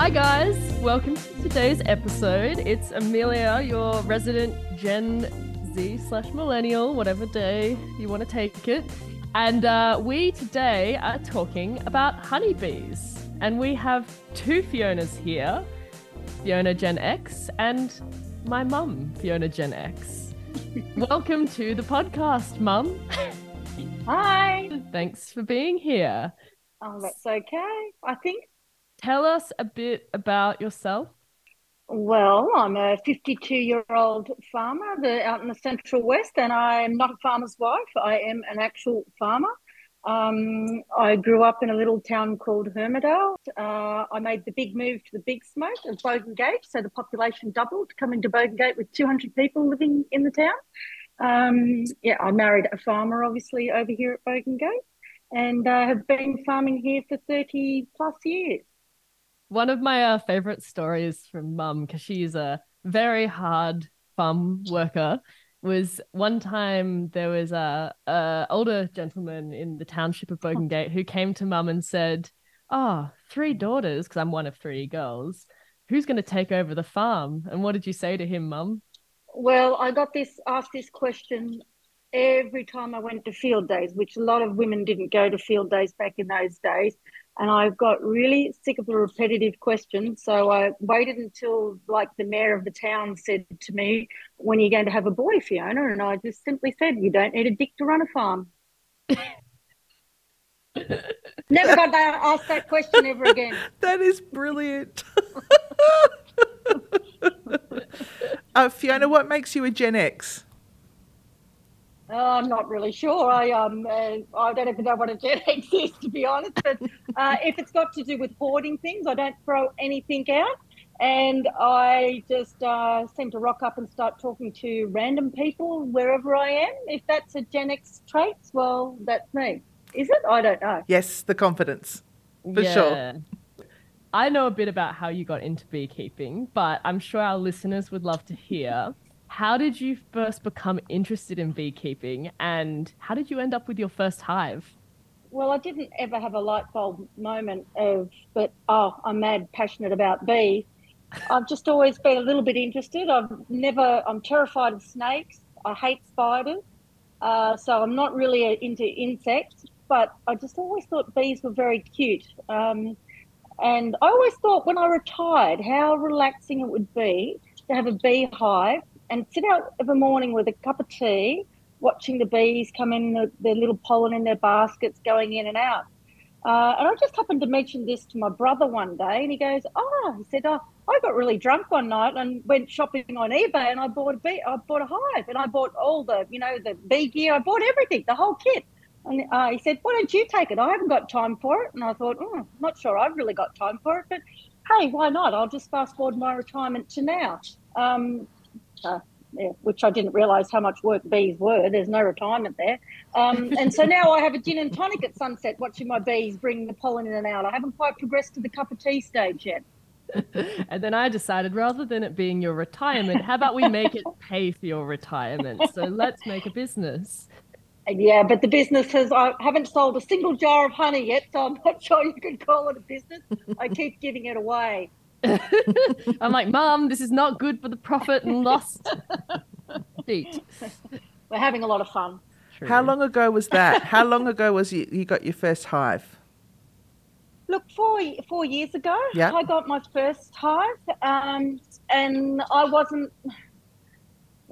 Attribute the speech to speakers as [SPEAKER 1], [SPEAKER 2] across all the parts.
[SPEAKER 1] Hi, guys. Welcome to today's episode. It's Amelia, your resident Gen Z slash millennial, whatever day you want to take it. And uh, we today are talking about honeybees. And we have two Fionas here Fiona Gen X and my mum, Fiona Gen X. Welcome to the podcast, mum.
[SPEAKER 2] Hi.
[SPEAKER 1] Thanks for being here.
[SPEAKER 2] Oh, that's okay. I think.
[SPEAKER 1] Tell us a bit about yourself.
[SPEAKER 2] Well, I'm a 52 year old farmer the, out in the Central West, and I'm not a farmer's wife. I am an actual farmer. Um, I grew up in a little town called Hermidale. Uh, I made the big move to the big smoke of Bogan Gate, so the population doubled, coming to Bogan Gate with 200 people living in the town. Um, yeah, I married a farmer, obviously, over here at Bogan Gate, and uh, have been farming here for 30 plus years.
[SPEAKER 1] One of my uh, favorite stories from mum, because she's a very hard farm worker, was one time there was a, a older gentleman in the township of Bogan Gate who came to mum and said, "Oh, three daughters, because I'm one of three girls. Who's going to take over the farm?" And what did you say to him, mum?
[SPEAKER 2] Well, I got this asked this question every time I went to field days, which a lot of women didn't go to field days back in those days. And I got really sick of the repetitive questions. So I waited until like the mayor of the town said to me, When are you going to have a boy, Fiona? And I just simply said, You don't need a dick to run a farm. Never got that asked that question ever again.
[SPEAKER 3] that is brilliant. uh, Fiona, what makes you a Gen X?
[SPEAKER 2] Uh, I'm not really sure. I um uh, I don't even know what a Gen X is to be honest. But uh, if it's got to do with hoarding things, I don't throw anything out, and I just uh, seem to rock up and start talking to random people wherever I am. If that's a Gen X trait, well, that's me. Is it? I don't know.
[SPEAKER 3] Yes, the confidence for
[SPEAKER 1] Yeah.
[SPEAKER 3] sure.
[SPEAKER 1] I know a bit about how you got into beekeeping, but I'm sure our listeners would love to hear. How did you first become interested in beekeeping and how did you end up with your first hive?
[SPEAKER 2] Well, I didn't ever have a light bulb moment of, but oh, I'm mad passionate about bees. I've just always been a little bit interested. I've never, I'm terrified of snakes. I hate spiders. Uh, so I'm not really into insects, but I just always thought bees were very cute. Um, and I always thought when I retired how relaxing it would be to have a beehive and sit out of a morning with a cup of tea, watching the bees come in, the, their little pollen in their baskets going in and out. Uh, and I just happened to mention this to my brother one day, and he goes, "Oh," he said, "Oh, I got really drunk one night and went shopping on eBay, and I bought a bee, I bought a hive, and I bought all the, you know, the bee gear, I bought everything, the whole kit." And uh, he said, "Why don't you take it? I haven't got time for it." And I thought, "Oh, not sure I've really got time for it, but hey, why not? I'll just fast forward my retirement to now." Um, uh, yeah, which I didn't realise how much work bees were. There's no retirement there. Um, and so now I have a gin and tonic at sunset watching my bees bring the pollen in and out. I haven't quite progressed to the cup of tea stage yet.
[SPEAKER 1] and then I decided rather than it being your retirement, how about we make it pay for your retirement? So let's make a business.
[SPEAKER 2] Yeah, but the business has, I haven't sold a single jar of honey yet, so I'm not sure you could call it a business. I keep giving it away.
[SPEAKER 1] I'm like, Mum, this is not good for the profit and loss sheet.
[SPEAKER 2] We're having a lot of fun.
[SPEAKER 3] How long ago was that? How long ago was you, you got your first hive?
[SPEAKER 2] Look, four four years ago,
[SPEAKER 3] Yeah.
[SPEAKER 2] I got my first hive, um, and I wasn't.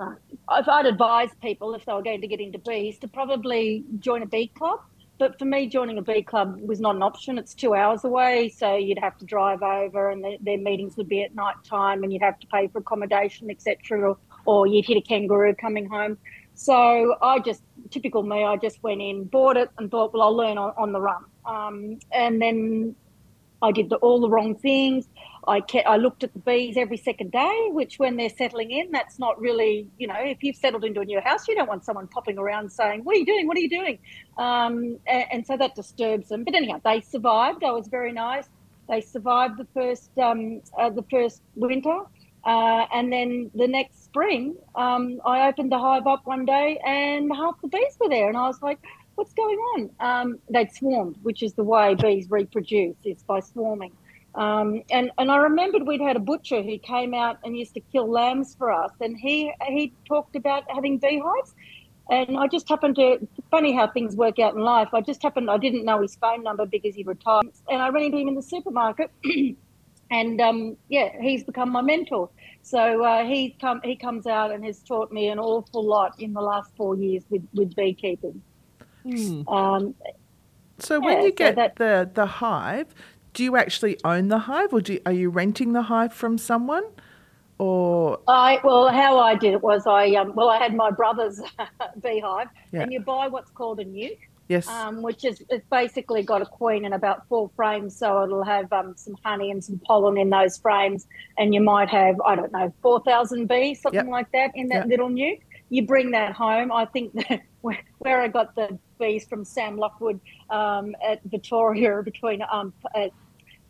[SPEAKER 2] I've- I'd advise people if they were going to get into bees to probably join a bee club. But for me, joining a bee club was not an option. It's two hours away, so you'd have to drive over, and the, their meetings would be at night time, and you'd have to pay for accommodation, etc. Or, or you'd hit a kangaroo coming home. So I just, typical me, I just went in, bought it, and thought, well, I'll learn on, on the run. Um, and then I did the, all the wrong things. I kept, I looked at the bees every second day, which when they're settling in, that's not really, you know, if you've settled into a new house, you don't want someone popping around saying, "What are you doing? What are you doing?" Um, and, and so that disturbs them. But anyhow, they survived. I was very nice. They survived the first um, uh, the first winter, uh, and then the next spring, um, I opened the hive up one day, and half the bees were there, and I was like, "What's going on?" Um, they'd swarmed, which is the way bees reproduce is by swarming. Um, and and I remembered we'd had a butcher who came out and used to kill lambs for us, and he he talked about having beehives. And I just happened to, funny how things work out in life. I just happened, I didn't know his phone number because he retired. And I ran into him in the supermarket. and um, yeah, he's become my mentor. So uh, he's come, he comes out and has taught me an awful lot in the last four years with, with beekeeping.
[SPEAKER 1] Hmm.
[SPEAKER 2] Um,
[SPEAKER 3] So when
[SPEAKER 2] Yeah,
[SPEAKER 3] you
[SPEAKER 2] so
[SPEAKER 3] get
[SPEAKER 2] that-
[SPEAKER 3] the the hive, do you actually own the hive, or do you, are you renting the hive from someone, or
[SPEAKER 2] I well, how I did it was I um, well, I had my brother's beehive,
[SPEAKER 3] Yeah.
[SPEAKER 2] and you buy what's called a nuc,
[SPEAKER 3] yes?
[SPEAKER 2] um, which is it's basically got a queen and about four frames, so it'll have um, some honey and some pollen in those frames, and you might have I don't know four thousand bees, something
[SPEAKER 3] Yep.
[SPEAKER 2] like that, in that
[SPEAKER 3] Yep.
[SPEAKER 2] little nuc. You bring that home. I think that where, where I got the bees from Sam Lockwood um, at Victoria between um, at,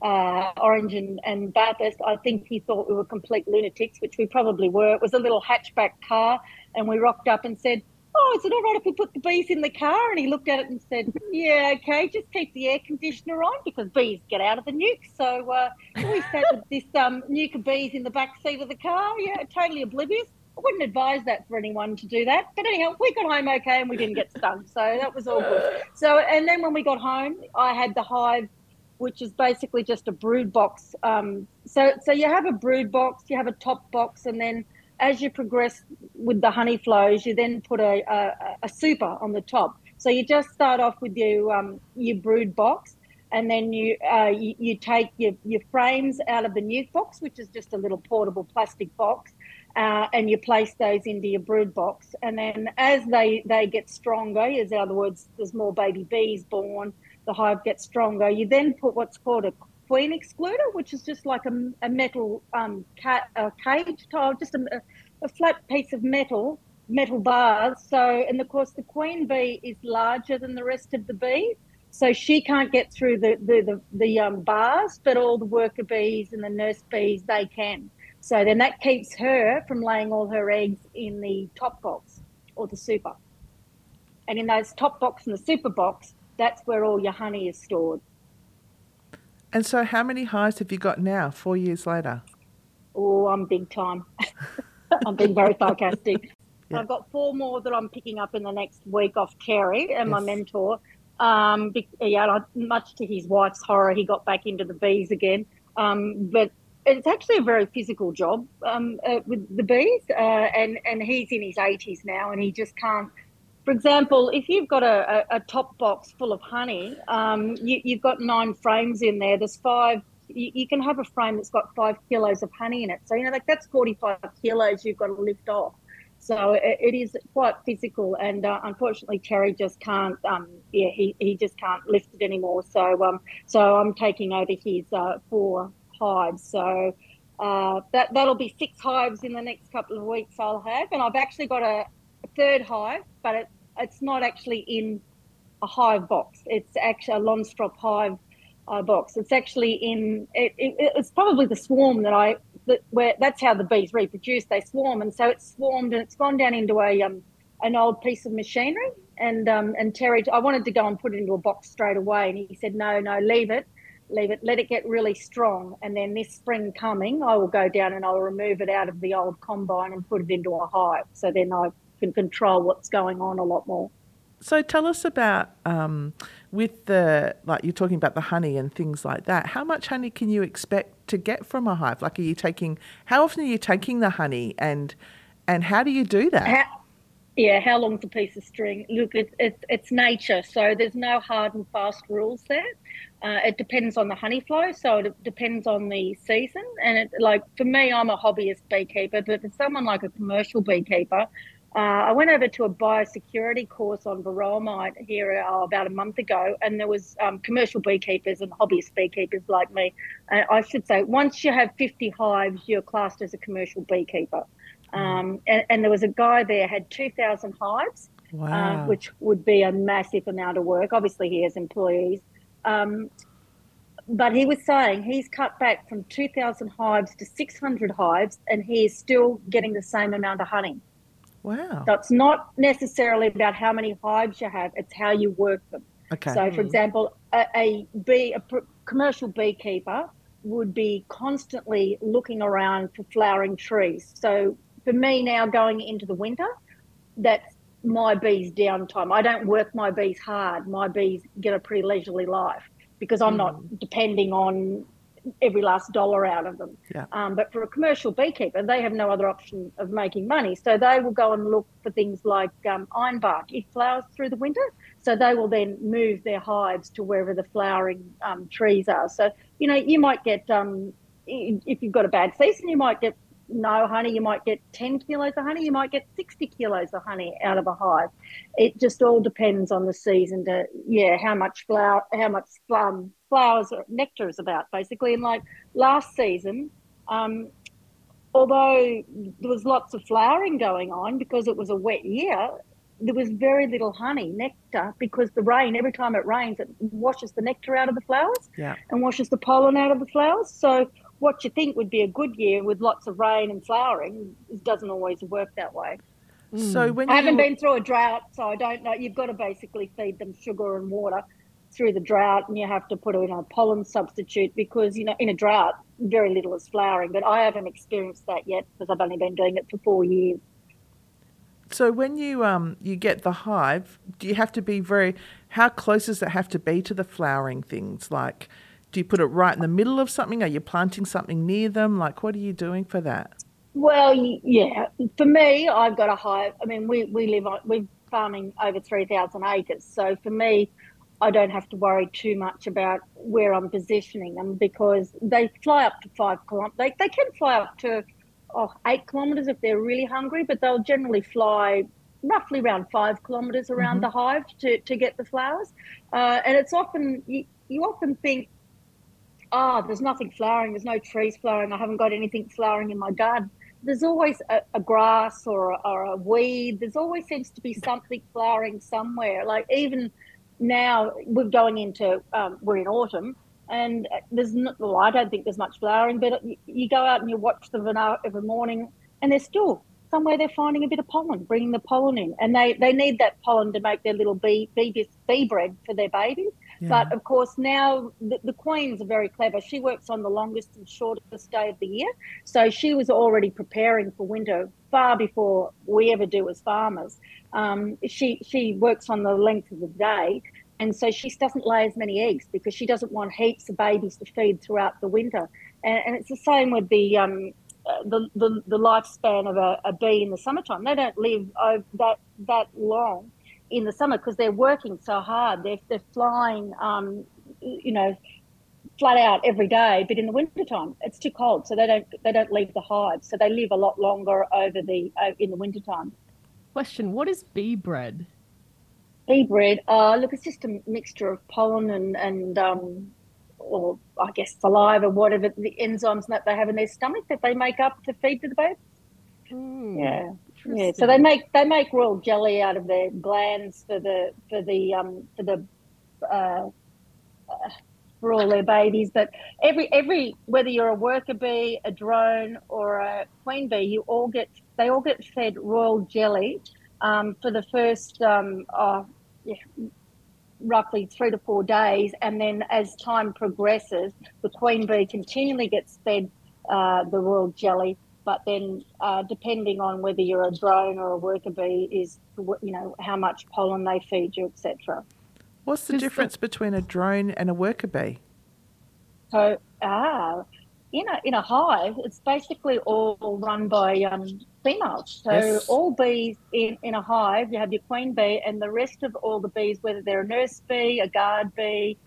[SPEAKER 2] uh, Orange and, and Bathurst, I think he thought we were complete lunatics, which we probably were. It was a little hatchback car, and we rocked up and said, Oh, is it all right if we put the bees in the car? And he looked at it and said, Yeah, okay, just keep the air conditioner on because bees get out of the nuc. So uh, we sat with this um, nuc of bees in the back seat of the car, yeah, totally oblivious. I wouldn't advise that for anyone to do that. But anyhow, we got home okay and we didn't get stung. So that was all good. So, and then when we got home, I had the hive which is basically just a brood box. Um, so, so you have a brood box, you have a top box, and then as you progress with the honey flows, you then put a, a, a super on the top. So you just start off with your um, your brood box, and then you, uh, you you take your, your frames out of the nuc box, which is just a little portable plastic box, uh, and you place those into your brood box. And then as they they get stronger, as in other words, there's more baby bees born the hive gets stronger. You then put what's called a queen excluder, which is just like a, a metal um, ca- a cage tile, just a, a flat piece of metal, metal bars. So, and of course, the queen bee is larger than the rest of the bees. So she can't get through the, the, the, the um, bars, but all the worker bees and the nurse bees, they can. So then that keeps her from laying all her eggs in the top box or the super. And in those top box and the super box, that's where all your honey is stored.
[SPEAKER 3] and so, how many hives have you got now? Four years later.
[SPEAKER 2] Oh, I'm big time. I'm being very sarcastic.
[SPEAKER 3] Yeah.
[SPEAKER 2] I've got four more that I'm picking up in the next week off Terry and my mentor. Um, yeah, much to his wife's horror, he got back into the bees again. Um, but it's actually a very physical job um, uh, with the bees, uh, and and he's in his 80s now, and he just can't. For example, if you've got a, a, a top box full of honey, um, you, you've got nine frames in there. There's five. You, you can have a frame that's got five kilos of honey in it. So you know, like that's 45 kilos you've got to lift off. So it, it is quite physical, and uh, unfortunately, Terry just can't. Um, yeah, he, he just can't lift it anymore. So um, so I'm taking over his uh, four hives. So uh, that that'll be six hives in the next couple of weeks. I'll have, and I've actually got a, a third hive, but it, it's not actually in a hive box. It's actually a Langstroth hive uh, box. It's actually in. It, it, it's probably the swarm that I. That, where that's how the bees reproduce. They swarm, and so it's swarmed, and it's gone down into a um an old piece of machinery. And um and Terry, I wanted to go and put it into a box straight away, and he said, no, no, leave it, leave it, let it get really strong, and then this spring coming, I will go down and I'll remove it out of the old combine and put it into a hive. So then I can control what's going on a lot more.
[SPEAKER 3] So, tell us about um, with the like you're talking about the honey and things like that. How much honey can you expect to get from a hive? Like, are you taking? How often are you taking the honey, and and how do you do that?
[SPEAKER 2] How, yeah, how long's a piece of string? Look, it's it's it's nature, so there's no hard and fast rules there. Uh, it depends on the honey flow, so it depends on the season. And it, like for me, I'm a hobbyist beekeeper, but for someone like a commercial beekeeper, uh, I went over to a biosecurity course on varroa mite here uh, about a month ago, and there was um, commercial beekeepers and hobbyist beekeepers like me. Uh, I should say, once you have 50 hives, you're classed as a commercial beekeeper. Um, and, and there was a guy there had 2,000 hives,
[SPEAKER 3] Wow.
[SPEAKER 2] uh, which would be a massive amount of work. Obviously, he has employees. Um, but he was saying he's cut back from 2,000 hives to 600 hives, and he is still getting the same amount of honey.
[SPEAKER 3] wow.
[SPEAKER 2] So it's not necessarily about how many hives you have; it's how you work them.
[SPEAKER 3] Okay.
[SPEAKER 2] So, for example, a, a bee, a pr- commercial beekeeper would be constantly looking around for flowering trees. So for me now going into the winter, that's my bees downtime. I don't work my bees hard. My bees get a pretty leisurely life because I'm mm. not depending on every last dollar out of them.
[SPEAKER 3] Yeah.
[SPEAKER 2] Um, but for a commercial beekeeper, they have no other option of making money. So they will go and look for things like um, ironbark. It flowers through the winter. So they will then move their hives to wherever the flowering um, trees are. So, you know, you might get, um, if you've got a bad season, you might get no honey, you might get 10 kilos of honey, you might get 60 kilos of honey out of a hive. It just all depends on the season to, yeah, how much flower, how much um, flowers or nectar is about basically. And like last season, um, although there was lots of flowering going on because it was a wet year, there was very little honey, nectar, because the rain, every time it rains, it washes the nectar out of the flowers
[SPEAKER 3] yeah.
[SPEAKER 2] and washes the pollen out of the flowers. So what you think would be a good year with lots of rain and flowering doesn't always work that way.
[SPEAKER 3] So hmm. when
[SPEAKER 2] I haven't been through a drought, so I don't know. You've got to basically feed them sugar and water through the drought, and you have to put in a pollen substitute because you know in a drought very little is flowering. But I haven't experienced that yet because I've only been doing it for four years.
[SPEAKER 3] So when you um you get the hive, do you have to be very? How close does it have to be to the flowering things? Like, do you put it right in the middle of something? Are you planting something near them? Like, what are you doing for that?
[SPEAKER 2] Well, yeah. For me, I've got a hive. I mean, we, we live on, we're farming over 3,000 acres. So for me, I don't have to worry too much about where I'm positioning them because they fly up to five kilometers. They, they can fly up to oh, eight kilometers if they're really hungry, but they'll generally fly roughly around five kilometers around mm-hmm. the hive to, to get the flowers. Uh, and it's often, you, you often think, ah, oh, there's nothing flowering, there's no trees flowering, I haven't got anything flowering in my garden. There's always a, a grass or a, or a weed. There's always seems to be something flowering somewhere. Like even now, we're going into um, we're in autumn, and there's not. Well, I don't think there's much flowering, but you, you go out and you watch them every morning, and they're still somewhere they're finding a bit of pollen, bringing the pollen in, and they they need that pollen to make their little bee bee, bee bread for their babies. Yeah. But of course, now the, the queens are very clever. She works on the longest and shortest day of the year, so she was already preparing for winter far before we ever do as farmers. Um, she she works on the length of the day, and so she doesn't lay as many eggs because she doesn't want heaps of babies to feed throughout the winter. And, and it's the same with the um, the, the, the lifespan of a, a, bee in the summertime. They don't live that that long in the summer because they're working so hard. They're they're flying, um, you know, flat out every day. But in the wintertime, it's too cold, so they don't they don't leave the hive. So they live a lot longer over the uh, in the wintertime.
[SPEAKER 1] Question: What is bee bread?
[SPEAKER 2] Bee bread. Uh, look, it's just a mixture of pollen and and um, or I guess saliva, whatever the enzymes that they have in their stomach that they make up to feed to the babies. Mm, yeah, yeah. So they make they make royal jelly out of their glands for the for the um for the uh, for all their babies. But every every whether you're a worker bee, a drone, or a queen bee, you all get they all get fed royal jelly um, for the first um, oh, roughly three to four days. And then as time progresses, the queen bee continually gets fed uh, the royal jelly. But then, uh, depending on whether you're a drone or a worker bee, is you know how much pollen they feed you, etc.
[SPEAKER 3] What's the difference between a drone and a worker bee?
[SPEAKER 2] So, ah, in a in a hive, it's basically all run by um, females. So yes. all bees in, in a hive, you have your queen bee, and the rest of all the bees, whether they're a nurse bee, a guard bee,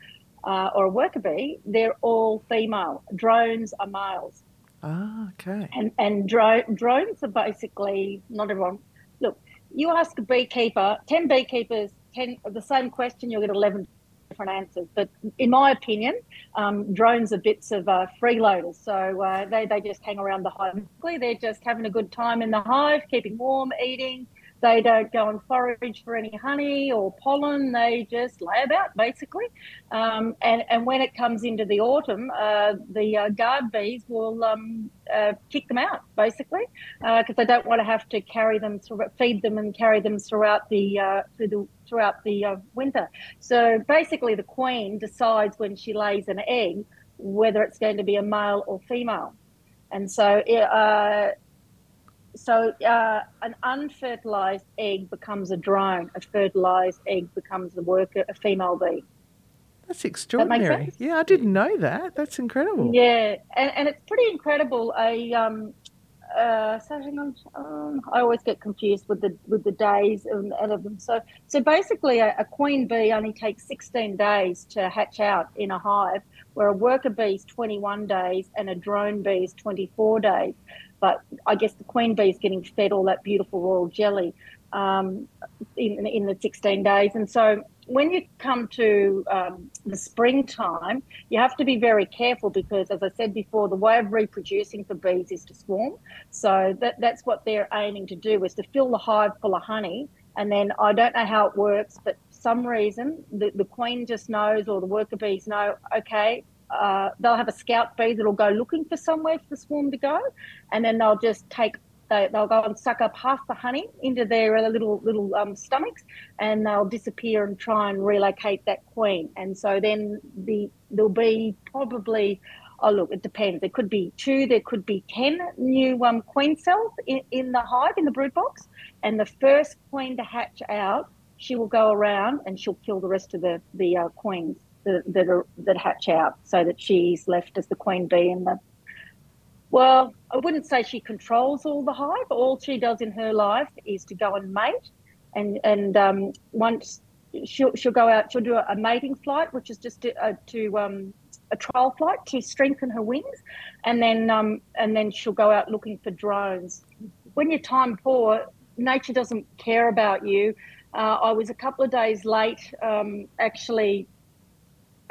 [SPEAKER 2] uh, or a worker bee, they're all female. Drones are males.
[SPEAKER 3] Ah, okay.
[SPEAKER 2] And and dro- drones are basically not everyone. Look, you ask a beekeeper, ten beekeepers, ten the same question, you'll get eleven different answers. But in my opinion, um, drones are bits of uh, freeloaders. So uh, they, they just hang around the hive. They're just having a good time in the hive, keeping warm, eating, they don't go and forage for any honey or pollen. They just lay about, basically. Um, and, and when it comes into the autumn, uh, the uh, guard bees will um, uh, kick them out, basically, because uh, they don't want to have to carry them, through, feed them and carry them throughout the, uh, through the throughout the uh, winter. So basically, the queen decides when she lays an egg whether it's going to be a male or female. And so, uh, so uh, an unfertilized egg becomes a drone. A fertilized egg becomes a worker, a female bee.
[SPEAKER 3] That's extraordinary. yeah, I didn't know that. That's incredible.
[SPEAKER 2] Yeah, and, and it's pretty incredible. A um, uh, so hang on, um, I always get confused with the with the days and, and of them. So so basically, a, a, queen bee only takes 16 days to hatch out in a hive, where a worker bee is 21 days and a drone bee is 24 days. But I guess the queen bee is getting fed all that beautiful royal jelly um, in in the 16 days, and so when you come to um, the springtime, you have to be very careful because, as I said before, the way of reproducing for bees is to swarm. So that, that's what they're aiming to do is to fill the hive full of honey. And then I don't know how it works, but some reason the, the queen just knows or the worker bees know, okay, uh, they'll have a scout bee that'll go looking for somewhere for the swarm to go, and then they'll just take they, they'll go and suck up half the honey into their little little um, stomachs, and they'll disappear and try and relocate that queen. And so then the there'll be probably oh look, it depends. There could be two, there could be ten new um, queen cells in, in the hive in the brood box, and the first queen to hatch out, she will go around and she'll kill the rest of the the uh, queens that that, are, that hatch out, so that she's left as the queen bee and the well, I wouldn't say she controls all the hive. All she does in her life is to go and mate, and and um, once she'll she'll go out, she'll do a, a mating flight, which is just to, uh, to um, a trial flight to strengthen her wings, and then um, and then she'll go out looking for drones. When you're time poor, nature doesn't care about you. Uh, I was a couple of days late, um, actually,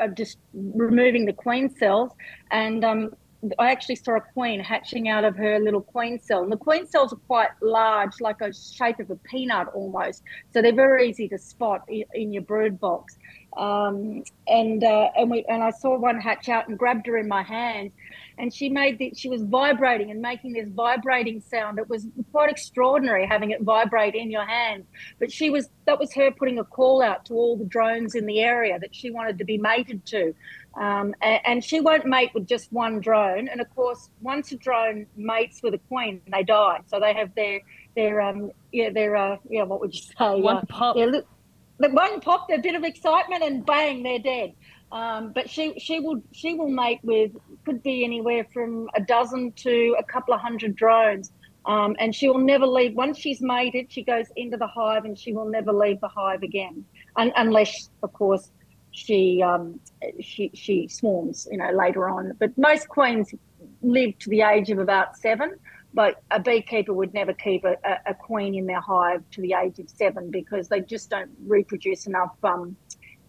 [SPEAKER 2] uh, just removing the queen cells, and um, I actually saw a queen hatching out of her little queen cell. And the queen cells are quite large, like a shape of a peanut almost. So they're very easy to spot in your brood box. Um, and uh, and we and I saw one hatch out and grabbed her in my hands, and she made the, she was vibrating and making this vibrating sound. It was quite extraordinary having it vibrate in your hand. But she was that was her putting a call out to all the drones in the area that she wanted to be mated to. Um, and, and, she won't mate with just one drone. And of course, once a drone mates with a queen, they die. So they have their their um yeah their uh yeah what would you say
[SPEAKER 1] one
[SPEAKER 2] uh,
[SPEAKER 1] pop
[SPEAKER 2] yeah, the one pop a bit of excitement and bang they're dead. Um, but she she will she will mate with could be anywhere from a dozen to a couple of hundred drones. Um, and she will never leave. Once she's mated, she goes into the hive and she will never leave the hive again, Un- unless, of course, she um, she she swarms, you know, later on. But most queens live to the age of about seven. But a beekeeper would never keep a, a queen in their hive to the age of seven because they just don't reproduce enough um,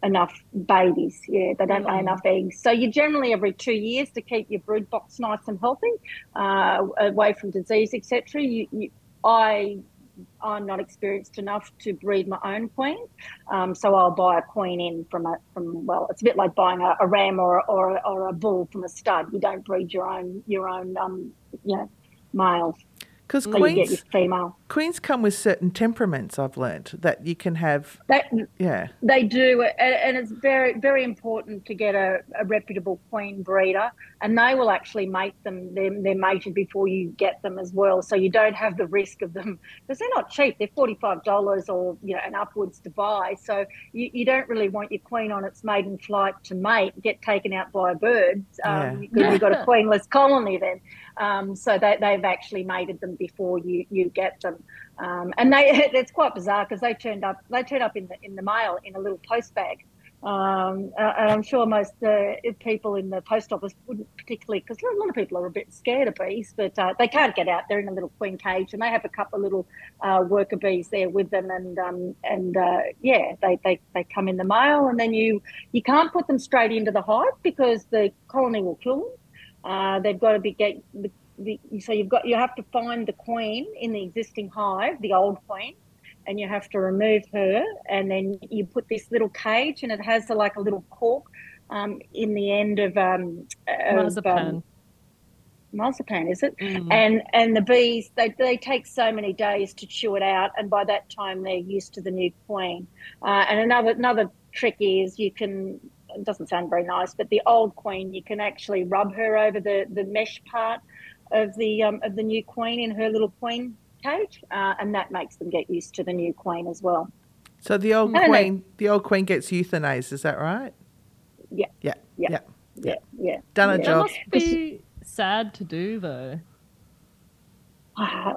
[SPEAKER 2] enough babies. Yeah, they don't lay enough eggs. So you generally every two years to keep your brood box nice and healthy, uh, away from disease, etc. You, you, I I'm not experienced enough to breed my own queen, um, so I'll buy a queen in from a from well, it's a bit like buying a, a ram or or or a bull from a stud. You don't breed your own your own um, you know males.
[SPEAKER 3] Because so queens, queens come with certain temperaments. I've learned that you can have.
[SPEAKER 2] That,
[SPEAKER 3] yeah,
[SPEAKER 2] they do, and it's very very important to get a, a reputable queen breeder, and they will actually mate them. They're, they're mated before you get them as well, so you don't have the risk of them because they're not cheap. They're forty five dollars or you know and upwards to buy. So you, you don't really want your queen on its maiden flight to mate get taken out by a bird um, yeah. you've got a queenless colony then. Um, so they, they've actually mated them before you you get them, um, and they it's quite bizarre because they turned up they turned up in the in the mail in a little post bag. Um, and I'm sure most uh, people in the post office wouldn't particularly, because a lot of people are a bit scared of bees, but uh, they can't get out. They're in a little queen cage, and they have a couple of little uh, worker bees there with them, and um, and uh, yeah, they, they they come in the mail, and then you you can't put them straight into the hive because the colony will kill them. Uh, they've got to be get the, the, so you've got you have to find the queen in the existing hive, the old queen, and you have to remove her, and then you put this little cage, and it has a, like a little cork um, in the end of, um,
[SPEAKER 1] marzipan.
[SPEAKER 2] um, marzipan, is it?
[SPEAKER 1] Mm.
[SPEAKER 2] And and the bees they they take so many days to chew it out, and by that time they're used to the new queen. Uh, and another another trick is you can it doesn't sound very nice, but the old queen, you can actually rub her over the, the mesh part of the um, of the new queen in her little queen cage, uh, and that makes them get used to the new queen as well.
[SPEAKER 3] So the old
[SPEAKER 2] I don't know.
[SPEAKER 3] queen, the old queen gets euthanized. Is that right?
[SPEAKER 2] Yeah.
[SPEAKER 3] Yeah.
[SPEAKER 2] Yeah.
[SPEAKER 3] Yeah.
[SPEAKER 2] Yeah, yeah.
[SPEAKER 3] Done a
[SPEAKER 2] Yeah.
[SPEAKER 1] That
[SPEAKER 3] job.
[SPEAKER 1] must be sad to do, though.
[SPEAKER 2] Uh,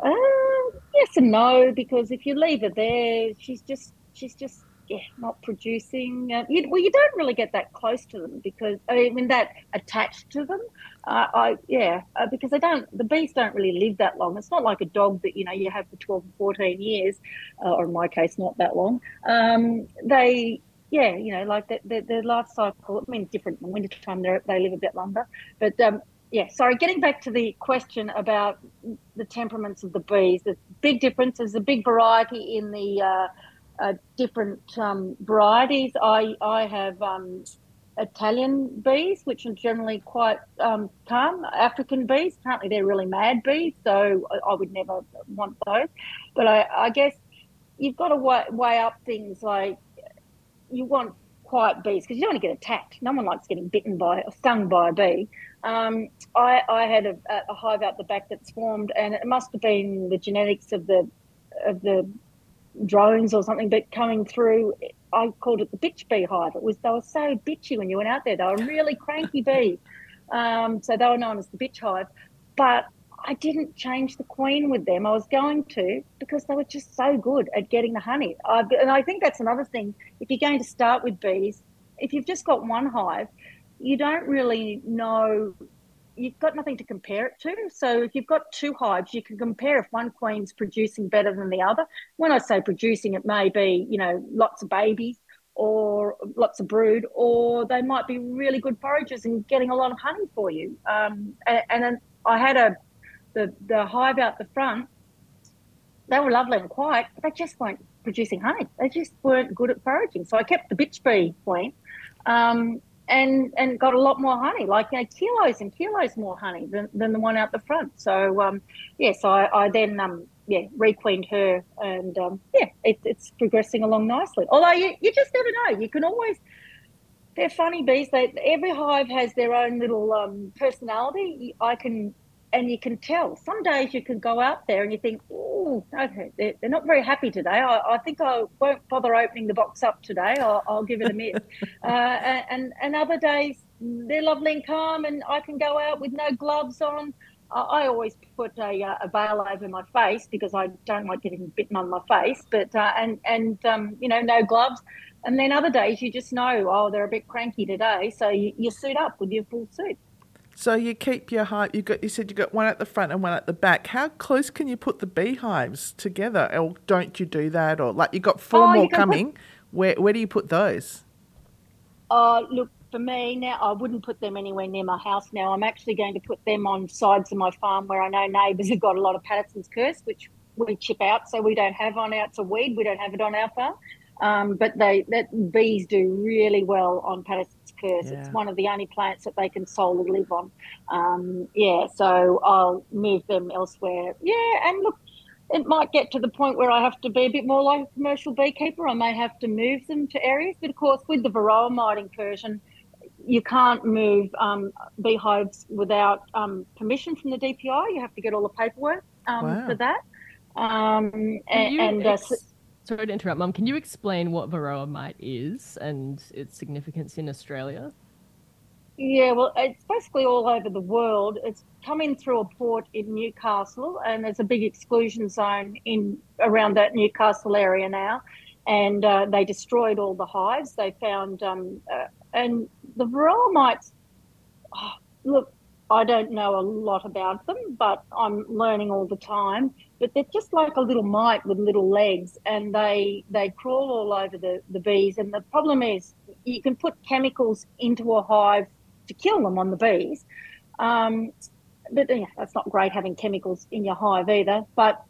[SPEAKER 2] yes and no, because if you leave her there, she's just she's just yeah not producing. Uh, you, well, you don't really get that close to them because I mean that attached to them. Uh, I yeah uh, because they don't the bees don't really live that long. It's not like a dog that you know you have for twelve or fourteen years, uh, or in my case not that long. Um, they yeah you know like the, the, the life cycle. I mean different in winter time they they live a bit longer, but um, yeah, sorry, getting back to the question about the temperaments of the bees, the big difference is a big variety in the uh, uh, different um, varieties. I, I have um, Italian bees, which are generally quite um, calm. African bees, apparently they're really mad bees, so I, I would never want those. But I, I guess you've got to weigh, weigh up things like you want quiet bees because you don't want to get attacked. No one likes getting bitten by or stung by a bee. Um, I, I had a, a hive out the back that swarmed, and it must have been the genetics of the of the drones or something. But coming through, I called it the bitch beehive. It was they were so bitchy when you went out there. They were really cranky bees, um, so they were known as the bitch hive. But I didn't change the queen with them. I was going to because they were just so good at getting the honey. I, and I think that's another thing. If you're going to start with bees, if you've just got one hive, you don't really know. You've got nothing to compare it to. So if you've got two hives, you can compare if one queen's producing better than the other. When I say producing, it may be you know lots of babies or lots of brood, or they might be really good foragers and getting a lot of honey for you. Um, and, and then I had a the the hive out the front. They were lovely and quiet, but they just weren't producing honey. They just weren't good at foraging. So I kept the bitch bee queen, um, and and got a lot more honey, like you know, kilos and kilos more honey than, than the one out the front. So um, yes, yeah, so I, I then um, yeah requeened her, and um, yeah, it, it's progressing along nicely. Although you, you just never know. You can always they're funny bees. They every hive has their own little um, personality. I can and you can tell. Some days you can go out there and you think, oh, okay, they're, they're not very happy today. I, I, think I won't bother opening the box up today. I'll, I'll give it a miss. uh, and and other days they're lovely and calm, and I can go out with no gloves on. I, I always put a, uh, a veil over my face because I don't like getting bitten on my face. But uh, and and um, you know, no gloves. And then other days you just know, oh, they're a bit cranky today, so you, you suit up with your full suit.
[SPEAKER 3] So you keep your hive. You got. You said you got one at the front and one at the back. How close can you put the beehives together, or don't you do that? Or like you got four
[SPEAKER 2] Oh,
[SPEAKER 3] more
[SPEAKER 2] can put-
[SPEAKER 3] coming. Where where do you put those?
[SPEAKER 2] Uh, look, for me now, I wouldn't put them anywhere near my house now. I'm actually going to put them on sides of my farm where I know neighbours have got a lot of Paterson's curse, which we chip out, so we don't have on our. It's a weed. We don't have it on our farm. Um, but they that bees do really well on Paterson's curse.
[SPEAKER 3] Yeah.
[SPEAKER 2] It's one of the only plants that they can solely live on. Um, yeah, so I'll move them elsewhere. Yeah, and look, it might get to the point where I have to be a bit more like a commercial beekeeper. I may have to move them to areas, but of course, with the varroa mite incursion, you can't move um, beehives without um, permission from the DPI. You have to get all the paperwork um,
[SPEAKER 3] Wow.
[SPEAKER 2] for that. Um, and and uh,
[SPEAKER 1] ex- sorry to interrupt, Mum. Can you explain what varroa mite is and its significance in Australia?
[SPEAKER 2] Yeah, well, it's basically all over the world. It's coming through a port in Newcastle, and there's a big exclusion zone in around that Newcastle area now. And uh, they destroyed all the hives. They found, um, uh, and the varroa mites. Oh, look, I don't know a lot about them, but I'm learning all the time. But they're just like a little mite with little legs, and they they crawl all over the the bees. And the problem is, you can put chemicals into a hive to kill them on the bees. Um, but yeah, that's not great having chemicals in your hive either. But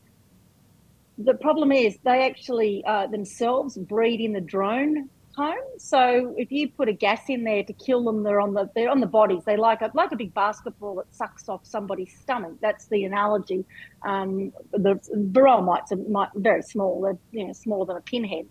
[SPEAKER 2] the problem is they actually uh, themselves breed in the drone home. So if you put a gas in there to kill them, they're on the they're on the bodies. They like a like a big basketball that sucks off somebody's stomach. That's the analogy. Um, the varroa mites are might, very small. They're you know smaller than a pinhead.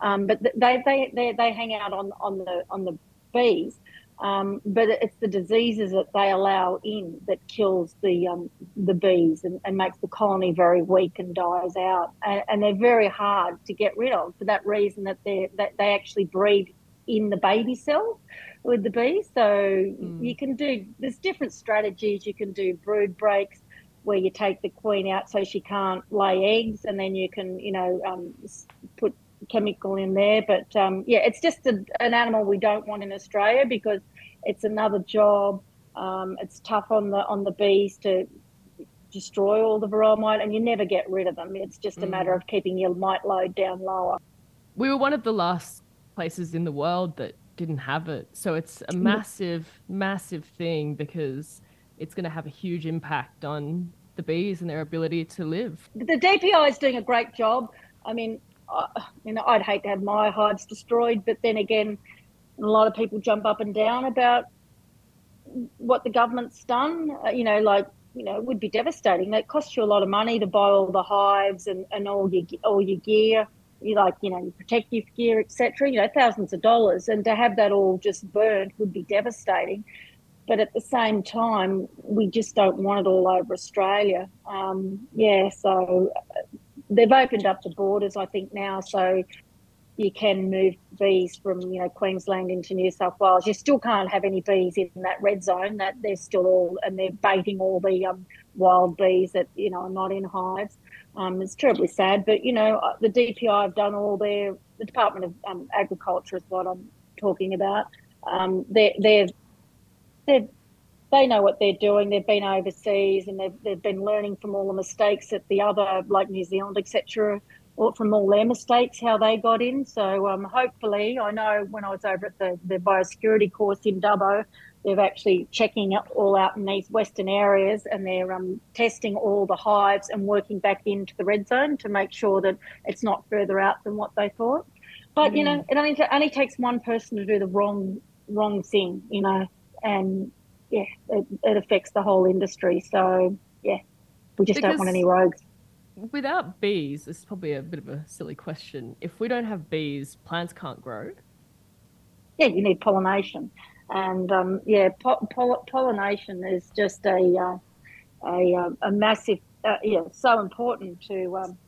[SPEAKER 2] Um, but they, they they they hang out on on the on the bees. Um, but it's the diseases that they allow in that kills the um, the bees and, and, makes the colony very weak and dies out. And, and, they're very hard to get rid of for that reason that they that they actually breed in the baby cells with the bees. So mm. you can do there's different strategies. You can do brood breaks where you take the queen out so she can't lay eggs, and then you can you know um, put chemical in there. But um, yeah, it's just a, an animal we don't want in Australia because it's another job. Um, it's tough on the on the bees to destroy all the varroa mite, and you never get rid of them. It's just a mm. matter of keeping your mite load down lower.
[SPEAKER 1] We were one of the last places in the world that didn't have it, so it's a massive, massive thing because it's going to have a huge impact on the bees and their ability to live.
[SPEAKER 2] The DPI is doing a great job. I mean, you know, I'd hate to have my hives destroyed, but then again, a lot of people jump up and down about what the government's done. Uh, you know, like you know, it would be devastating. It costs you a lot of money to buy all the hives and, and all your all your gear. You like you know your protective gear, etc. You know, thousands of dollars, and to have that all just burned would be devastating. But at the same time, we just don't want it all over Australia. Um, yeah, so they've opened up the borders, I think now, so you can move bees from you know Queensland into New South Wales. You still can't have any bees in that red zone. That they're still all and they're baiting all the um, wild bees that you know are not in hives. Um, it's terribly sad, but you know uh, the DPI have done all their the Department of um, Agriculture is what I'm talking about. Um, they're they're they're they know what they're doing. They've been overseas and they've, they've been learning from all the mistakes that the other, like New Zealand, etc., or from all their mistakes, how they got in. So um, hopefully, I know when I was over at the, the biosecurity course in Dubbo, they're actually checking it all out in these western areas and they're um, testing all the hives and working back into the red zone to make sure that it's not further out than what they thought. But, mm. you know, it only, it only takes one person to do the wrong wrong thing, you know, and yeah, it, it affects the whole industry. So yeah, we just because don't want any rogues.
[SPEAKER 1] Without bees, this is probably a bit of a silly question. If we don't have bees, plants can't grow.
[SPEAKER 2] Yeah, you need pollination, and um, yeah, po- poll- pollination is just a uh, a, uh, a massive uh, yeah so important to um,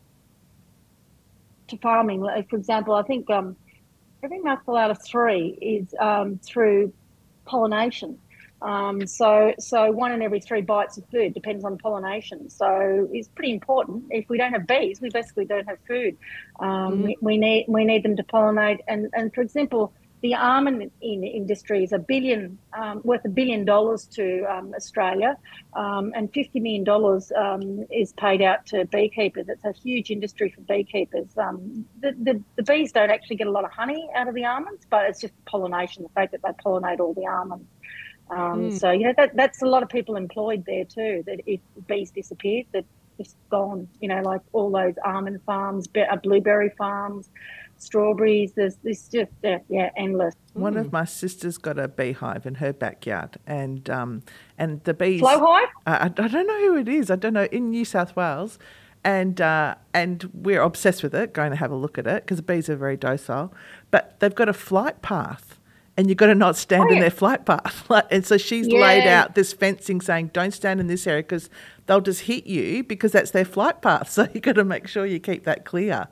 [SPEAKER 2] to farming. For example, I think um, every mouthful out of three is um, through pollination. Um, so, so one in every three bites of food depends on pollination. So it's pretty important. If we don't have bees, we basically don't have food. Um, mm we, we, need we need them to pollinate. And and for example, the almond in industry is a billion um, worth a billion dollars to um, Australia, um, and fifty million dollars um, is paid out to beekeepers. It's a huge industry for beekeepers. The, the, the bees don't actually get a lot of honey out of the almonds, but it's just pollination, the fact that they pollinate all the almonds. Um, mm. So you know that that's a lot of people employed there too. That if bees disappeared, that just gone. You know, like all those almond farms, uh, blueberry farms, strawberries. There's this just uh, yeah endless.
[SPEAKER 3] One mm. of my sisters got a beehive in her backyard, and um, and the bees.
[SPEAKER 2] Flow hive.
[SPEAKER 3] Uh, I, I don't know who it is. I don't know in New South Wales, and uh, and we're obsessed with it. Going to have a look at it because the bees are very docile, but they've got a flight path and you've got to not stand oh, in their flight path. and so she's yeah. laid out this fencing saying, don't stand in this area because they'll just hit you because that's their flight path. So you've got to make sure you keep that clear.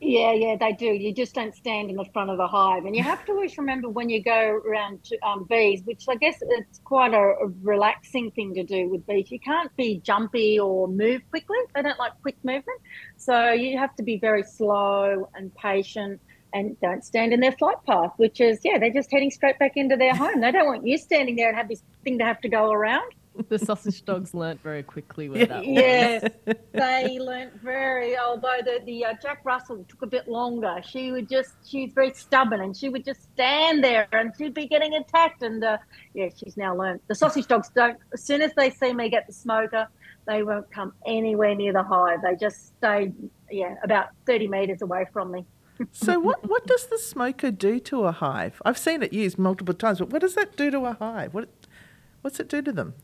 [SPEAKER 2] Yeah, yeah, they do. You just don't stand in the front of the hive. And you have to always remember when you go around to, um, bees, which I guess it's quite a, a, relaxing thing to do with bees. You can't be jumpy or move quickly. They don't like quick movement. So you have to be very slow and patient and don't stand in their flight path, which is, yeah, they're just heading straight back into their home. They don't want you standing there and have this thing to have to go around.
[SPEAKER 1] The sausage dogs learnt very quickly where that was.
[SPEAKER 2] Yes, they learnt very, although the, the uh, Jack Russell took a bit longer. She would just, she's very stubborn and she would just stand there and she'd be getting attacked. And uh, yeah, she's now learnt. The sausage dogs don't, as soon as they see me get the smoker, they won't come anywhere near the hive. They just stay, yeah, about 30 metres away from me
[SPEAKER 3] so what what does the smoker do to a hive? I've seen it used multiple times, but what does that do to a hive? What what's it do to them?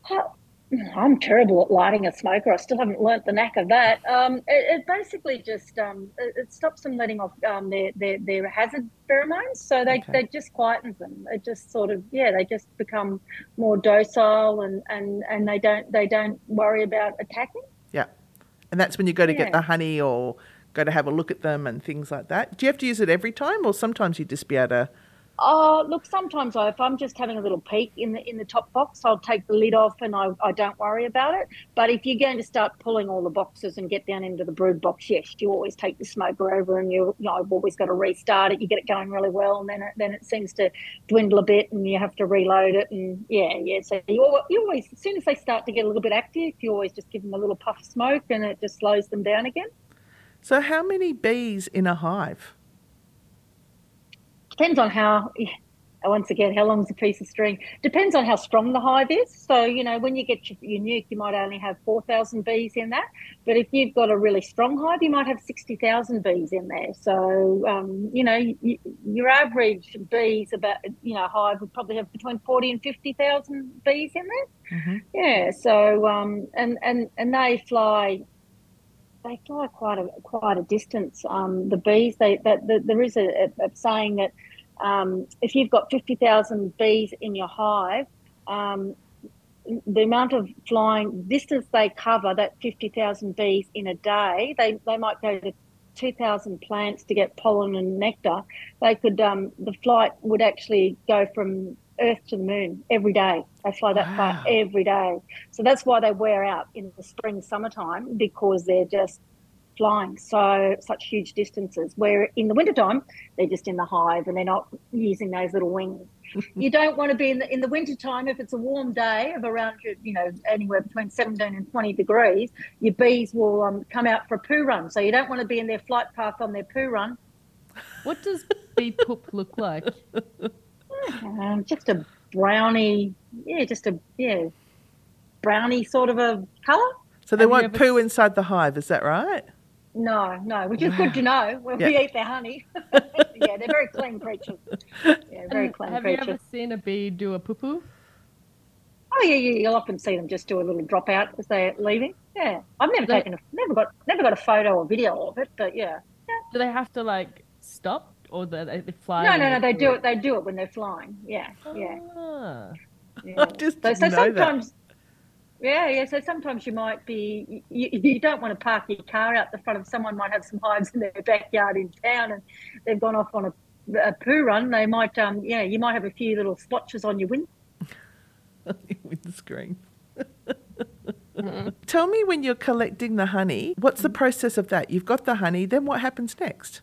[SPEAKER 2] I'm terrible at lighting a smoker. I still haven't learnt the knack of that. Um, it, it, basically just um, it, it, stops them letting off um, their, their, their hazard pheromones. So they, okay. they just quietens them. It just sort of yeah, they just become more docile and, and, and they don't they don't worry about attacking.
[SPEAKER 3] Yeah, and that's when you go to yeah. get the honey or go to have a look at them and things like that. Do you have to use it every time, or sometimes you just be able to?
[SPEAKER 2] Oh, look, sometimes I, if I'm just having a little peek in the in the top box, I'll take the lid off and I, I don't worry about it. But if you're going to start pulling all the boxes and get down into the brood box, yes, you always take the smoker over and you, you know, I've always got to restart it. You get it going really well, and then it, then it seems to dwindle a bit, and you have to reload it. And yeah, yeah. So you, you always, as soon as they start to get a little bit active, you always just give them a little puff of smoke, and it just slows them down again.
[SPEAKER 3] So, how many bees in a hive?
[SPEAKER 2] depends on how once again, how long is a piece of string? Depends on how strong the hive is. So, you know, when you get your, your nuc, you might only have 4,000 bees in that. But if you've got a really strong hive, you might have 60,000 bees in there. So, um, you know, you, your average bees about, you know, hive would probably have between 40 and 50,000 bees in there. Mm-hmm. Yeah. So, um, and, and, and they fly they fly quite a quite a distance. Um, the bees, they that the, there is a, a, saying that um, if you've got 50,000 bees in your hive, um, the amount of flying distance they cover, that 50,000 bees in a day, they, they might go to 2,000 plants to get pollen and nectar. They could, um, the flight would actually go from Earth to the moon every day. They fly that wow. far every day. So that's why they wear out in the spring, summertime, because they're just flying so such huge distances where in the wintertime they're just in the hive and they're not using those little wings you don't want to be in the in the wintertime if it's a warm day of around you know anywhere between 17 and 20 degrees your bees will um, come out for a poo run so you don't want to be in their flight path on their poo run
[SPEAKER 1] what does bee poop look like
[SPEAKER 2] um, just a brownie yeah just a yeah brownie sort of a color
[SPEAKER 3] so they Have won't poo inside the hive is that right
[SPEAKER 2] no, no, which is good to know when yeah. we eat their honey. yeah, they're very clean creatures. Yeah, very clean
[SPEAKER 1] have
[SPEAKER 2] creatures.
[SPEAKER 1] Have you ever seen a bee do a poo poo?
[SPEAKER 2] Oh yeah, yeah, you'll often see them just do a little drop out as they're leaving. Yeah, I've never taken, a, never got, never got a photo or video of it, but yeah. yeah.
[SPEAKER 1] Do they have to like stop or do they, they fly?
[SPEAKER 2] No, no, no. They do it. They do it when they're flying. Yeah, yeah.
[SPEAKER 3] Ah. yeah. I just so,
[SPEAKER 2] so
[SPEAKER 3] sometimes
[SPEAKER 2] that. Yeah, yeah. So sometimes you might be, you, you don't want to park your car out the front of someone might have some hives in their backyard in town and they've gone off on a, a poo run. They might, um, yeah, you might have a few little splotches on your wind.
[SPEAKER 3] windscreen. mm-hmm. Tell me when you're collecting the honey, what's the process of that? You've got the honey, then what happens next?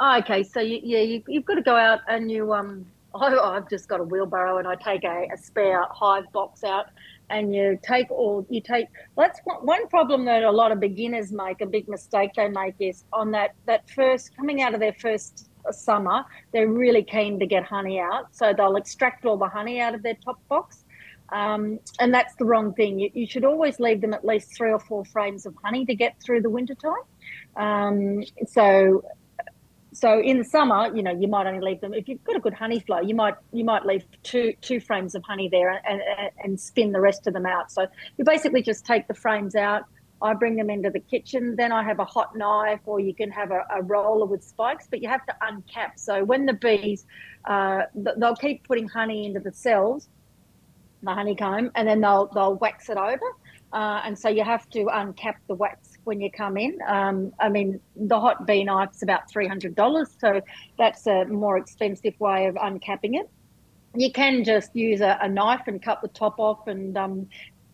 [SPEAKER 2] Oh, okay, so you, yeah, you, have got to go out and you um. I, have just got a wheelbarrow and I take a, a spare hive box out and you take all you take that's one problem that a lot of beginners make a big mistake they make is on that that first coming out of their first summer they're really keen to get honey out. So they'll extract all the honey out of their top box. Um, and that's the wrong thing. You, you, should always leave them at least three or four frames of honey to get through the winter time um, so so in the summer, you know, you might only leave them if you've got a good honey flow. You might you might leave two two frames of honey there and, and, and spin the rest of them out. So you basically just take the frames out. I bring them into the kitchen. Then I have a hot knife, or you can have a, a roller with spikes, but you have to uncap. So when the bees, uh, they'll keep putting honey into the cells, the honeycomb, and then they'll they'll wax it over. Uh, and so you have to uncap the wax when you come in. Um, I mean, the hot bee knife's about $300, so that's a more expensive way of uncapping it. You can just use a, a knife and cut the top off and um,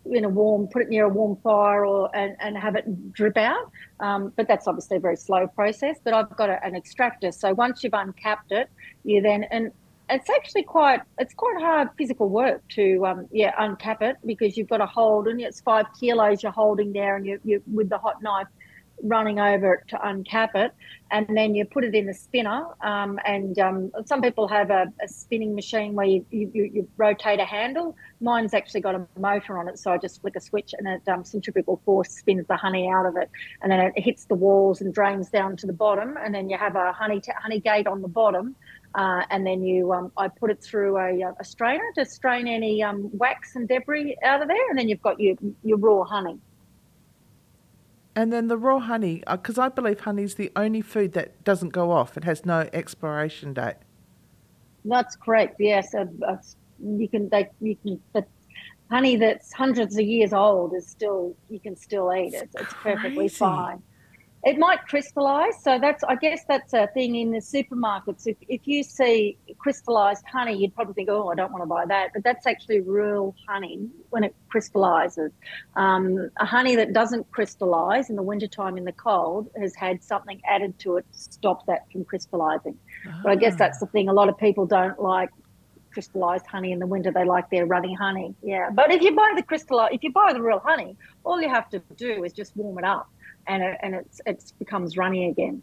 [SPEAKER 2] in a warm, put it near a warm fire or and, and have it drip out. Um, but that's obviously a very slow process. But I've got a, an extractor, so once you've uncapped it, you then and it's actually quite it's quite hard physical work to um, yeah uncap it because you've got to hold and it's five kilos you're holding there and you you with the hot knife running over it to uncap it, and then you put it in the spinner. Um, and um, some people have a, a, spinning machine where you, you, you, rotate a handle. Mine's actually got a motor on it, so I just flick a switch and it um, centrifugal force spins the honey out of it, and then it hits the walls and drains down to the bottom, and then you have a honey t- honey gate on the bottom. Uh, and then you, um, I put it through a, a strainer to strain any um, wax and debris out of there, and then you've got your your raw honey.
[SPEAKER 3] And then the raw honey, because uh, I believe honey is the only food that doesn't go off. It has no expiration date.
[SPEAKER 2] That's correct. Yes, uh, uh, you can. They, you can. The honey that's hundreds of years old is still. You can still eat it. It's, it's perfectly fine it might crystallize. So that's, I guess, that's a thing in the supermarkets. If, if you see crystallized honey, you'd probably think, oh, I don't want to buy that. But that's actually real honey when it crystallizes. Um, a honey that doesn't crystallize in the wintertime in the cold has had something added to it to stop that from crystallizing. Ah. But I guess that's the thing. A lot of people don't like crystallized honey in the winter. They like their runny honey. Yeah. But if you buy the crystallized, if you buy the real honey, all you have to do is just warm it up and it, and it's it becomes runny again.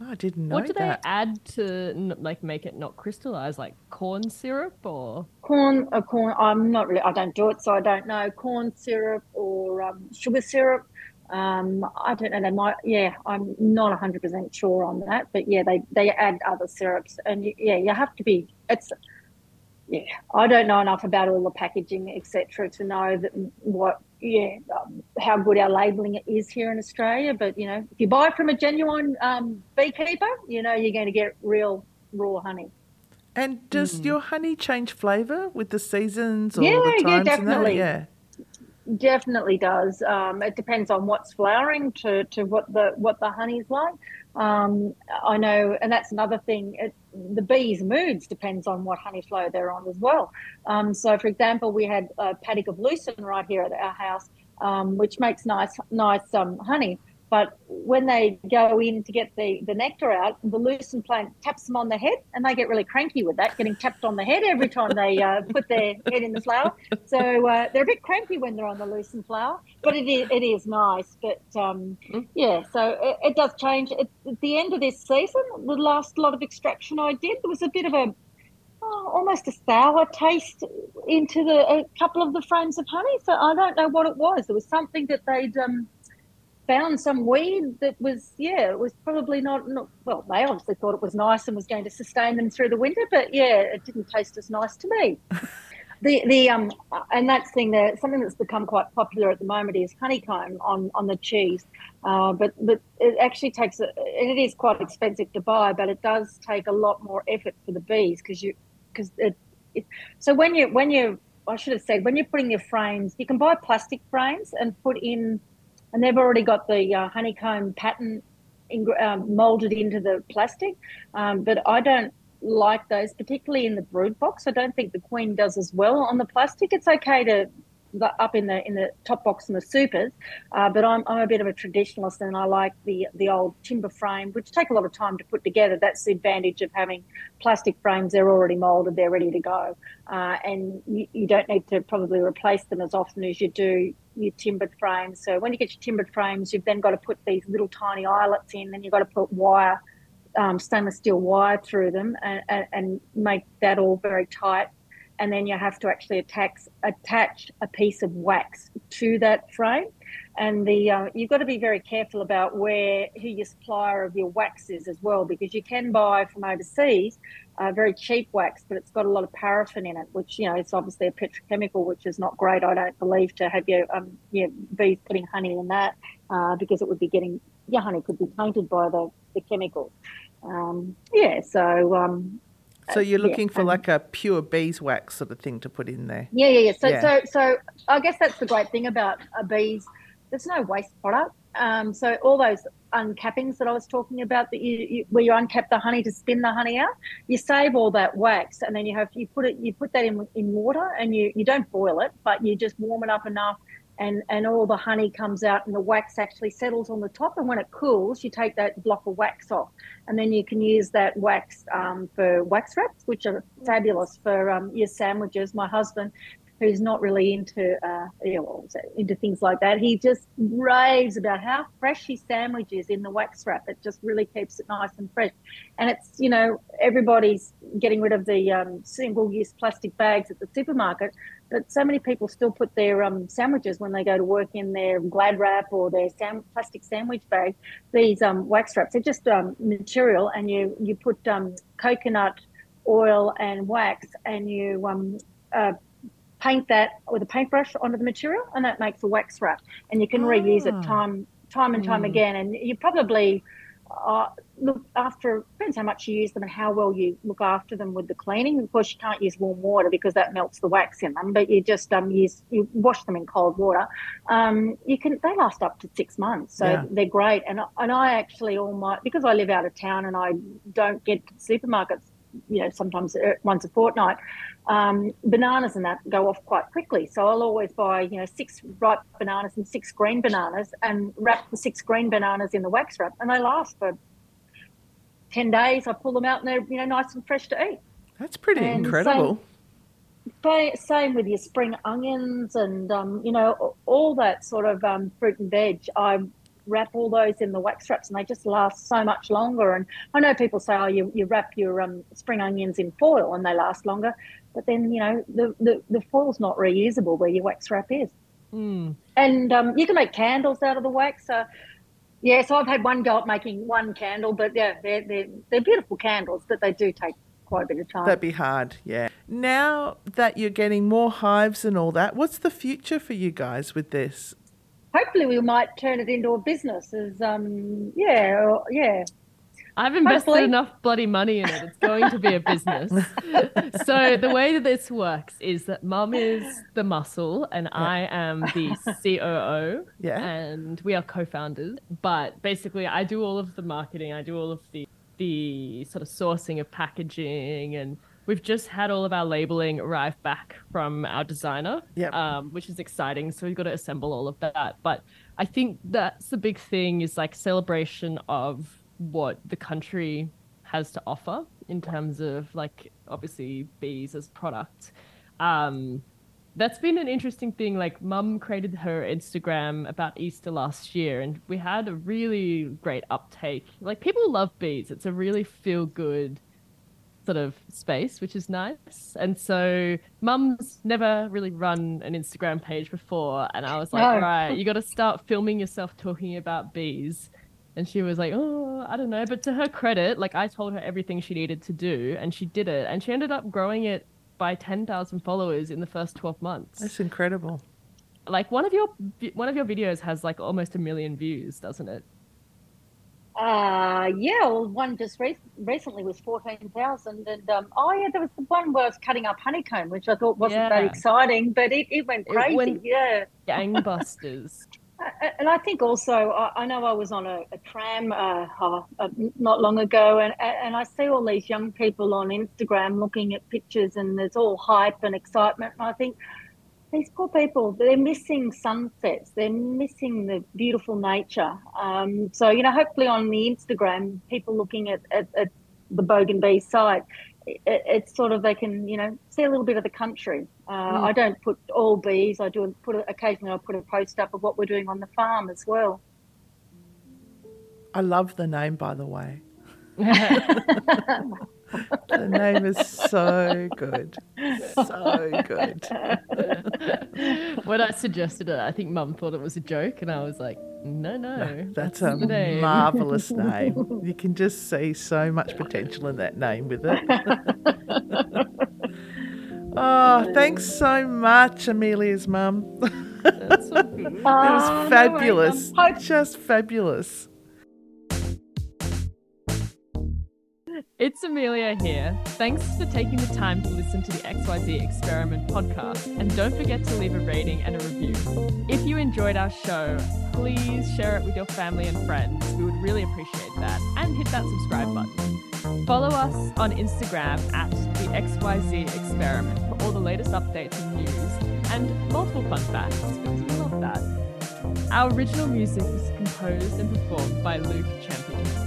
[SPEAKER 3] Oh, I didn't know
[SPEAKER 1] What do
[SPEAKER 3] that.
[SPEAKER 1] they add to like make it not crystallize, like corn syrup or
[SPEAKER 2] corn? A uh, corn. I'm not really. I don't do it, so I don't know. Corn syrup or um, sugar syrup. Um, I don't know. They might. Yeah, I'm not 100 percent sure on that, but yeah, they they add other syrups, and yeah, you have to be. It's yeah, I don't know enough about all the packaging, etc., to know that what yeah, um, how good our labelling is here in Australia. But you know, if you buy from a genuine um, beekeeper, you know you're going to get real raw honey.
[SPEAKER 3] And does mm. your honey change flavour with the seasons or yeah, the times?
[SPEAKER 2] Yeah, definitely.
[SPEAKER 3] Yeah.
[SPEAKER 2] Definitely does. Um, it depends on what's flowering to, to what the what the honey's like. Um, I know, and that's another thing. It, the bees' moods depends on what honey flow they're on as well. Um, so, for example, we had a paddock of lucerne right here at our house, um, which makes nice, nice um, honey. But when they go in to get the, the nectar out, the lucerne plant taps them on the head, and they get really cranky with that, getting tapped on the head every time they uh, put their head in the flower. So uh, they're a bit cranky when they're on the lucerne flower, but it is, it is nice. But um, mm. yeah, so it, it does change. At, at the end of this season, the last lot of extraction I did, there was a bit of a Oh, almost a sour taste into the a couple of the frames of honey. So I don't know what it was. There was something that they'd um, found some weed that was yeah it was probably not, not well they obviously thought it was nice and was going to sustain them through the winter but yeah it didn't taste as nice to me. The the um and that's thing that something that's become quite popular at the moment is honeycomb on on the cheese. Uh, but but it actually takes a, it is quite expensive to buy but it does take a lot more effort for the bees because you because it, it so when you when you I should have said when you're putting your frames you can buy plastic frames and put in and they've already got the uh, honeycomb pattern in, um, molded into the plastic. Um, but I don't like those, particularly in the brood box. I don't think the queen does as well on the plastic. It's okay to the, up in the in the top box and the supers. Uh, but I'm, I'm a bit of a traditionalist and I like the the old timber frame, which take a lot of time to put together. That's the advantage of having plastic frames. They're already molded, they're ready to go, uh, and you, you, don't need to probably replace them as often as you do your timbered frames. So when you get your timbered frames, you've then got to put these little tiny eyelets in, and you've got to put wire. Um, stainless steel wire through them and, and, and make that all very tight and then you have to actually attach attach a piece of wax to that frame. And the uh, you've got to be very careful about where who your supplier of your wax is as well, because you can buy from overseas uh, very cheap wax, but it's got a lot of paraffin in it, which you know it's obviously a petrochemical, which is not great. I don't believe to have your um bees putting honey in that uh, because it would be getting your honey could be tainted by the the chemicals. Um, yeah, so um,
[SPEAKER 3] so you're looking yeah, for like a pure beeswax sort of thing to put in there.
[SPEAKER 2] Yeah, yeah, yeah. So, yeah. so, so I guess that's the great thing about a bees. There's no waste product. Um, so all those uncappings that I was talking about, that you, you, where you uncap the honey to spin the honey out, you save all that wax, and then you have you put it you put that in in water, and you you don't boil it, but you just warm it up enough and, and all the honey comes out and the wax actually settles on the top. And when it cools, you take that block of wax off. And then you can use that wax um, for wax wraps, which are fabulous for um, your sandwiches. My husband who's not really into uh, you know, into things like that, he just raves about how fresh his sandwich is in the wax wrap. It just really keeps it nice and fresh. And it's you know everybody's getting rid of the um, single-use plastic bags at the supermarket, but so many people still put their um, sandwiches when they go to work in their glad wrap or their sam- plastic sandwich bag. These um, wax wraps, they're just um, material, and you you put um, coconut oil and wax, and you um, uh, paint that with a paintbrush onto the material, and that makes a wax wrap, and you can reuse it ah. time time and time mm. again. And you probably uh, look after depends how much you use them and how well you look after them with the cleaning. Of course, you can't use warm water because that melts the wax in them. But you just um use you wash them in cold water. Um, you can they last up to six months, so yeah. they're great. And and I actually all my because I live out of town and I don't get to supermarkets you know sometimes uh, once a fortnight um, bananas and that go off quite quickly so i'll always buy you know six ripe bananas and six green bananas and wrap the six green bananas in the wax wrap and they last for 10 days i pull them out and they're you know nice and fresh to eat
[SPEAKER 3] that's pretty and incredible
[SPEAKER 2] same, same with your spring onions and um, you know all that sort of um, fruit and veg i wrap all those in the wax wraps and they just last so much longer. And I know people say, oh, you, you wrap your um, spring onions in foil and they last longer. But then, you know, the, the, the foil's not reusable where your wax wrap is. Mm. And um, you can make candles out of the wax. Uh, yeah, so I've had one go at making one candle, but yeah, they're, they're, they're beautiful candles, but they do take quite a bit of time.
[SPEAKER 3] That'd be hard, yeah. Now that you're getting more hives and all that, what's the future for you guys with this?
[SPEAKER 2] hopefully we might turn it into a business as um yeah yeah
[SPEAKER 1] I've invested Hopefully. enough bloody money in it. It's going to be a business. so the way that this works is that mum is the muscle and yeah. I am the COO.
[SPEAKER 3] Yeah.
[SPEAKER 1] And we are co-founders. But basically I do all of the marketing, I do all of the the sort of sourcing of packaging and We've just had all of our labeling arrive back from our designer,
[SPEAKER 3] yep.
[SPEAKER 1] um, which is exciting. So we've got to assemble all of that. But I think that's the big thing is like celebration of what the country has to offer in terms of like obviously bees as product. Um, that's been an interesting thing. Like, mum created her Instagram about Easter last year, and we had a really great uptake. Like, people love bees. It's a really feel good sort of space, which is nice. And so mum's never really run an Instagram page before. And I was like, no. all right, you got to start filming yourself talking about bees. And she was like, oh, I don't know. But to her credit, like I told her everything she needed to do and she did it. And she ended up growing it by 10,000 followers in the first 12 months.
[SPEAKER 3] That's incredible.
[SPEAKER 1] Like one of your one of your videos has like almost a million views, doesn't it?
[SPEAKER 2] Uh, yeah, well, one just re- recently was 14,000. And um, oh, yeah, there was the one where I was cutting up honeycomb, which I thought wasn't yeah. that exciting, but it, it went crazy. It went yeah.
[SPEAKER 1] Gangbusters.
[SPEAKER 2] and I think also, I, know I was on a, a tram uh, uh, not long ago, and, and I see all these young people on Instagram looking at pictures, and there's all hype and excitement. And I think, these poor people, they're missing sunsets. They're missing the beautiful nature. Um, so, you know, hopefully on the Instagram, people looking at, at, at the Bogan Bee site, it, it's sort of they can, you know, see a little bit of the country. Uh, mm. I don't put all bees. I do put a, occasionally. I put a post up of what we're doing on the farm as well.
[SPEAKER 3] I love the name, by the way. the name is so good. So good.
[SPEAKER 1] when I suggested it, I think mum thought it was a joke, and I was like, no, no.
[SPEAKER 3] no that's, that's, a name. marvelous name. You can just see so much potential in that name with it. oh, thanks so much, Amelia's mum. it was oh, fabulous. Just fabulous.
[SPEAKER 1] It's Amelia here. Thanks for taking the time to listen to the XYZ Experiment podcast. And don't forget to leave a rating and a review. If you enjoyed our show, please share it with your family and friends. We would really appreciate that. And hit that subscribe button. Follow us on Instagram at the XYZ Experiment for all the latest updates and news and multiple fun facts because we love that. Our original music was composed and performed by Luke Champion.